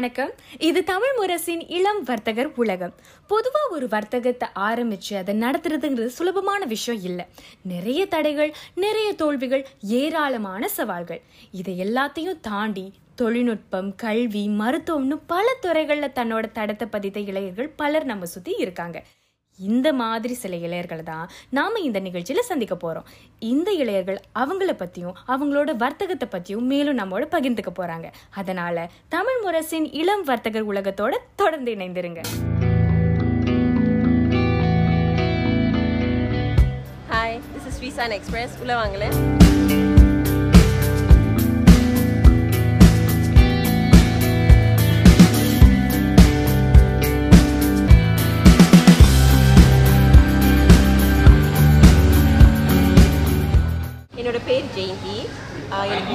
வணக்கம். இது தமிழ் முரசின் இளம் வர்த்தகர் உலகம். பொதுவா ஒரு வர்த்தகத்தை ஆரம்பிச்சு அதை நடத்துறதுங்கிறது சுலபமான விஷயம் இல்ல. நிறைய தடைகள் நிறைய தோல்விகள் ஏராளமான சவால்கள். இதை எல்லாத்தையும் தாண்டி தொழில்நுட்பம் கல்வி மருத்துவம்னு பல துறைகள்ல தன்னோட தடத்தை பதித்த இளைஞர்கள் பலர் நம்ம சுத்தி இருக்காங்க. இந்த மாதிரி சில இளையர்களை தான் நாம் இந்த நிகழ்ச்சியில் சந்திக்க போகிறோம் இந்த இளையர்கள் அவங்கள பற்றியும் அவங்களோட வர்த்தகத்தை பற்றியும் மேலும் நம்மோட பகிர்ந்துக்க போகிறாங்க அதனால் தமிழ் முரசின் இளம் வர்த்தகர் உலகத்தோட தொடர்ந்து இணைந்திருங்க. Hi this is Srisun Express உள்ள வாங்களேன்.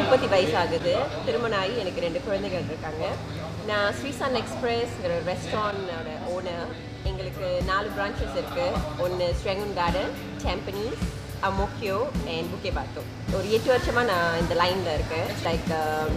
முப்பத்தி வயசு ஆகுது திருமணம் ஆகி எனக்கு ரெண்டு குழந்தைகள் இருக்காங்க. நான் ஸ்ரீசான் எக்ஸ்பிரஸ்ங்கிற ரெஸ்டாரண்டோட ஓனர் எங்களுக்கு நாலு பிரான்ச்சஸ் இருக்குது ஒன்று Serangoon garden Tampines Ang Mo Kio and Bukit Batok ஒரு எட்டு வருஷமாக நான் இந்த லைனில் இருக்கேன். லைக் um,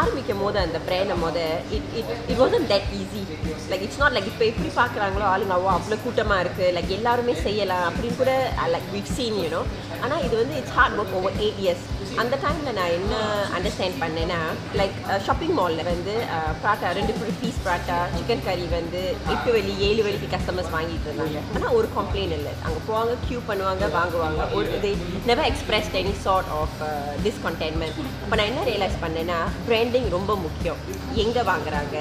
ஆரம்பிக்கும் போது அந்த பிராண்டை போத it it it wasn't that easy like it's not like இப்போ எப்படி பார்க்குறாங்களோ ஆளுங்க அவ்வளோ அவ்வளோ கூட்டமாக இருக்குது லைக் எல்லாருமே செய்யலாம். அப்படின்னு கூட லைக் விட் சீன் யூனோ ஆனால் இது வந்து it's hard work over eight years அந்த டைமில் நான் என்ன அண்டர்ஸ்டாண்ட் பண்ணேன்னா லைக் ஷாப்பிங் மாலில் வந்து uh, ப்ராட்டா ரெண்டு பீஸ் பராட்டா சிக்கன் கறி வந்து எட்டு வழி ஏழு வழிக்கு கஸ்டமர்ஸ் வாங்கிட்டு இருந்தாங்க. ஆனால் ஒரு கம்ப்ளைண்ட் இல்லை. அங்கே போவாங்க க்யூ பண்ணுவாங்க வாங்குவாங்க. ஒரு இது never expressed any sort of discontentment இப்போ நான் என்ன ரியலைஸ் பண்ணேன்னா பிராண்டிங் ரொம்ப முக்கியம். எங்கே வாங்குறாங்க?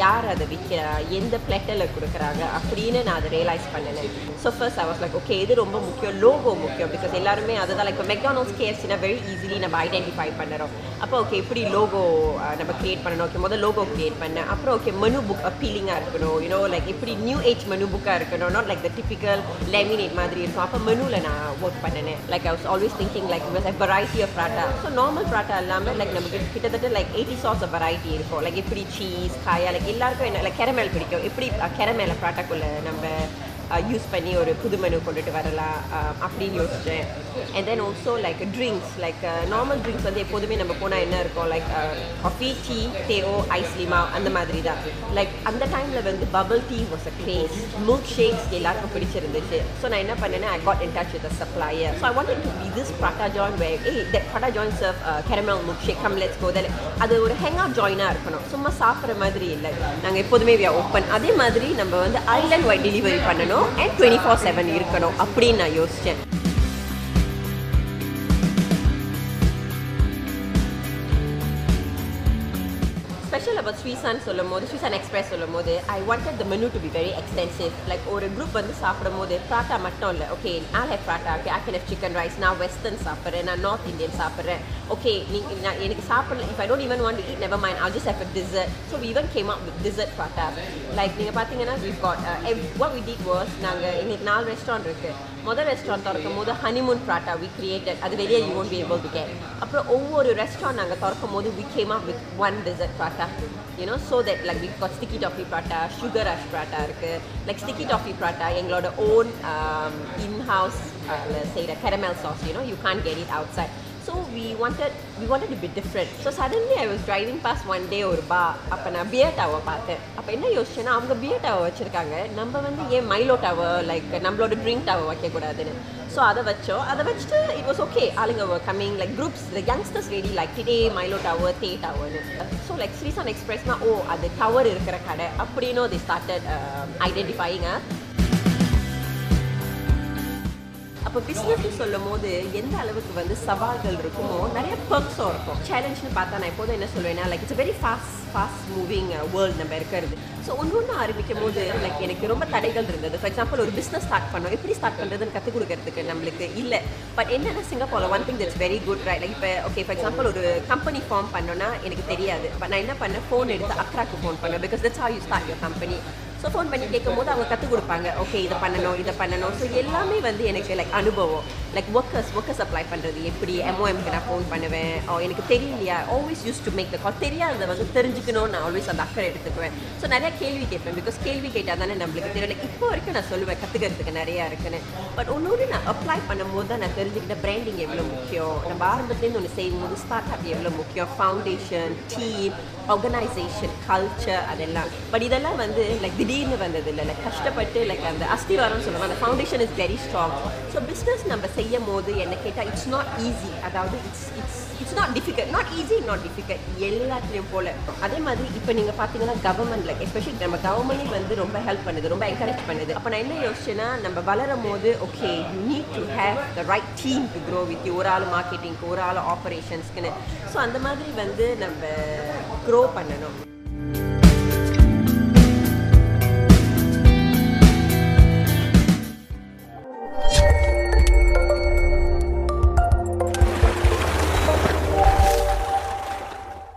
யார் அதை விற்கிறா எந்த பிளேட்டரில் கொடுக்குறாங்க? அப்படின்னு நான் அதை ரியலைஸ் பண்ணினேன் so first I was like okay இது ரொம்ப முக்கியம்? லோகோ முக்கியம். பிகாஸ் எல்லாருமே அதுதான் லைக் மெக்டானல்ஸ் கேஎஃப்சினா வெரி ஈஸிலி நம்ம ஐடென்டிஃபை பண்ணுறோம். அப்போ ஓகே இப்படி லோகோ நம்ம கிரியேட் பண்ணணும்? ஓகே முதல் லோகோ கிரியேட் பண்ணேன். அப்புறம் ஓகே மெனு புக் அப்பீலிங்காக இருக்கணும். யூனோ லைக் இப்படி நியூ ஏஜ் மெனு புக்காக இருக்கணும்? Not like the typical laminate மாதிரி இருக்கும். அப்போ மெனுவில் நான் ஒர்க் பண்ணினேன். Like I was always thinking like variety of prata so normal prata இல்லாமல் லைக் நமக்கு கிட்டத்தட்ட like eighty sorts of variety இருக்கும். லைக் எப்படி சீஸ் காயா லைக் எல்லாருக்கும் என்ன லைக் கெரமேல் பிடிக்கும். எப்படி கெரமேல ப்ராட்டாக்குள்ளே நம்ம Uh, யூஸ் பண்ணி ஒரு புது மெனு கொண்டுட்டு வரலாம் uh, அப்படின்னு யோசித்தேன் and then also like drinks like normal drinks வந்து எப்போதுமே நம்ம போனால் என்ன இருக்கும்? லைக் காஃபி டீ தேவோ ஐஸ்லிமா அந்த மாதிரி தான். லைக் அந்த டைமில் வந்து bubble tea was a craze milk shakes எல்லாருக்கும் பிடிச்சிருந்துச்சு. ஸோ நான் என்ன பண்ணேன்னா I got in touch with supplier so I want to be this butter join way a that butter join serve caramel milk shake come let's go அது ஒரு hang out ஜாயினாக இருக்கணும். சும்மா சாப்பிட்ற மாதிரி இல்லை. நாங்கள் எப்போதுமே வி ஓப்பன் அதே மாதிரி நம்ம வந்து ஐலண்ட் வைட் டெலிவரி பண்ணணும். அண்ட் டுவெண்ட்டி ஃபோர் செவன் இருக்கணும் அப்படின்னு நான் யோசித்தேன் ஸ்பெஷல் அபவுட் ஸ்வீசான் சொல்லும் போது ஸ்வீசான் எக்ஸ்பிரஸ் சொல்லும் போது I wanted the menu to be very extensive like ஒரு குரூப் வந்து சாப்பிடும் போது ப்ராட்டா மட்டும் இல்லை. Okay I have prata okay I can chicken rice நான் வெஸ்டர்ன் சாப்பிட்றேன். நான் நார்த் இந்தியன் சாப்பிட்றேன். ஓகே நீங்கள் நான் எனக்கு சாப்பிடல. If I don't even want eat never mind all just have a dessert. So we even came up with dessert நீங்கள் பார்த்தீங்கன்னா we got uh, ev- what we நாங்கள் எங்களுக்கு நாலு ரெஸ்டாரண்ட் இருக்குது முதல் ரெஸ்டாரண்ட் திறக்கும் போது ஹனிமூன் ப்ராட்டா வி கிரியேட்டட் அது வெளியே you won't be able to get அப்புறம் ஒவ்வொரு ரெஸ்டாரண்ட் நாங்கள் திறக்கும் போது we came with one dessert prata you know so that like big sticky toffee prata sugar ash prata இருக்குது லைக் ஸ்டிக்கி டாஃபி ப்ராட்டா எங்களோட own in-house செய்கிற caramel sauce you know you can get it outside so we wanted we wanted to be different. So suddenly I was driving past one day ஒரு பா அப்போ நான் pier tower பார்த்தேன். அப்போ என்ன யோசிச்சேன்னா அவங்க பியர் டவர் வச்சுருக்காங்க. நம்ம வந்து ஏன் மைலோ டவர் லைக் நம்மளோட ட்ரிங்க் டவர் வைக்கக்கூடாதுன்னு. ஸோ அதை வச்சோம். அதை வச்சுட்டு இட் வாஸ் ஓகே ஆளுங்க coming like groups like youngsters ready like today Milo tower the டவர்னு so like ஸ்ரீசான் எக்ஸ்பிரஸ்னா ஓ அது டவர் இருக்கிற கடை. அப்படின்னு தி ஸ்டார்டட் ஐடென்டிஃபைங்க அப்போ பிஸ்னஸ் சொல்லும் போது எந்த அளவுக்கு வந்து சவால்கள் இருக்குமோ நிறைய பர்க்ஸும் இருக்கும். சேலஞ்ச்னு பார்த்தா நான் எப்போதும் என்ன சொல்லுவேன்னா like it's very fast fast moving world நம்ம இருக்கிறது. ஸோ ஒன்று ஒன்று ஆரம்பிக்கும் போது லைக் எனக்கு ரொம்ப தடைகள் இருந்தது. ஃபார் எக்ஸாம்பிள் ஒரு பிஸ்னஸ் ஸ்டார்ட் பண்ணோம் எப்படி ஸ்டார்ட் பண்ணுறதுன்னு கற்றுக் கொடுக்கறதுக்கு நம்மளுக்கு இல்லை. பட் என்னென்ன சிங்கப்பூரில் one thing it's very good right like இப்போ ஓகே ஃபார் எக்ஸாம்பிள் ஒரு கம்பெனி ஃபார்ம் பண்ணோன்னா எனக்கு தெரியாது. பட் நான் என்ன பண்ணேன்? ஃபோன் எடுத்து அக்ராக்கு ஃபோன் பண்ணேன். Because that's how you start your company so phone பண்ணி கேட்கும் போது அவங்க கற்றுக் கொடுப்பாங்க. ஓகே இதை பண்ணணும் இதை பண்ணணும். ஸோ எல்லாமே வந்து எனக்கு லைக் அனுபவம். லைக் ஒர்க்கர்ஸ் ஒர்க்கர்ஸ் அப்ளை பண்ணுறது எப்படி? எம்ஓஎம்க்கு நான் ஃபோன் பண்ணுவேன். ஓ எனக்கு தெரியலையா? Always use to make the call தெரியாததை வந்து தெரிஞ்சுக்கணும் நான் ஆல்வேஸ் அந்த அக்கறை எடுத்துக்குவேன். ஸோ நிறையா கேள்வி கேட்பேன். பிகாஸ் கேள்வி கேட்டால் தானே நம்மளுக்கு தெரியல. இப்போ வரைக்கும் நான் சொல்லுவேன் கற்றுக்கிறதுக்கு நிறையா இருக்குன்னு. பட் ஒன்று நான் அப்ளை பண்ணும்போது தான் நான் தெரிஞ்சுக்கிட்ட பிராண்டிங் எவ்வளோ முக்கியம்? நம்ம ஆரம்பத்துலேருந்து ஒன்று செய்யும்போது ஸ்டார்ட் அப் எவ்வளோ முக்கியம்? ஃபவுண்டேஷன் டீம் ஆர்கனைசேஷன் கல்ச்சர் அதெல்லாம். பட் இதெல்லாம் வந்து லைக் திடீர்னு வந்தது இல்லை. லைக் கஷ்டப்பட்டு லைக் அந்த அஸ்திவாரம்னு சொல்லுவாங்க அந்த foundation is very strong so business நம்ம செய்யும் போது என்ன கேட்டால் இட்ஸ் நாட் ஈஸி அதாவது it's it's it's not difficult not easy not difficult எல்லாத்துலேயும் போல. அதே மாதிரி இப்போ நீங்கள் பார்த்தீங்கன்னா கவர்மெண்ட் லைக் எஸ்பெஷலி நம்ம கவர்மெண்ட்டே வந்து ரொம்ப ஹெல்ப் பண்ணுது ரொம்ப என்கரேஜ் பண்ணுது. அப்போ நான் என்ன யோசிச்சேன்னா நம்ம வளரும் போது okay you need to have the right team to grow with ஒரு ஆள் மார்க்கெட்டிங்க்கு ஒரு ஆள் ஆப்ரேஷன்ஸ்க்குன்னு ஸோ அந்த மாதிரி வந்து நம்ம க்ரோ பண்ணணும்.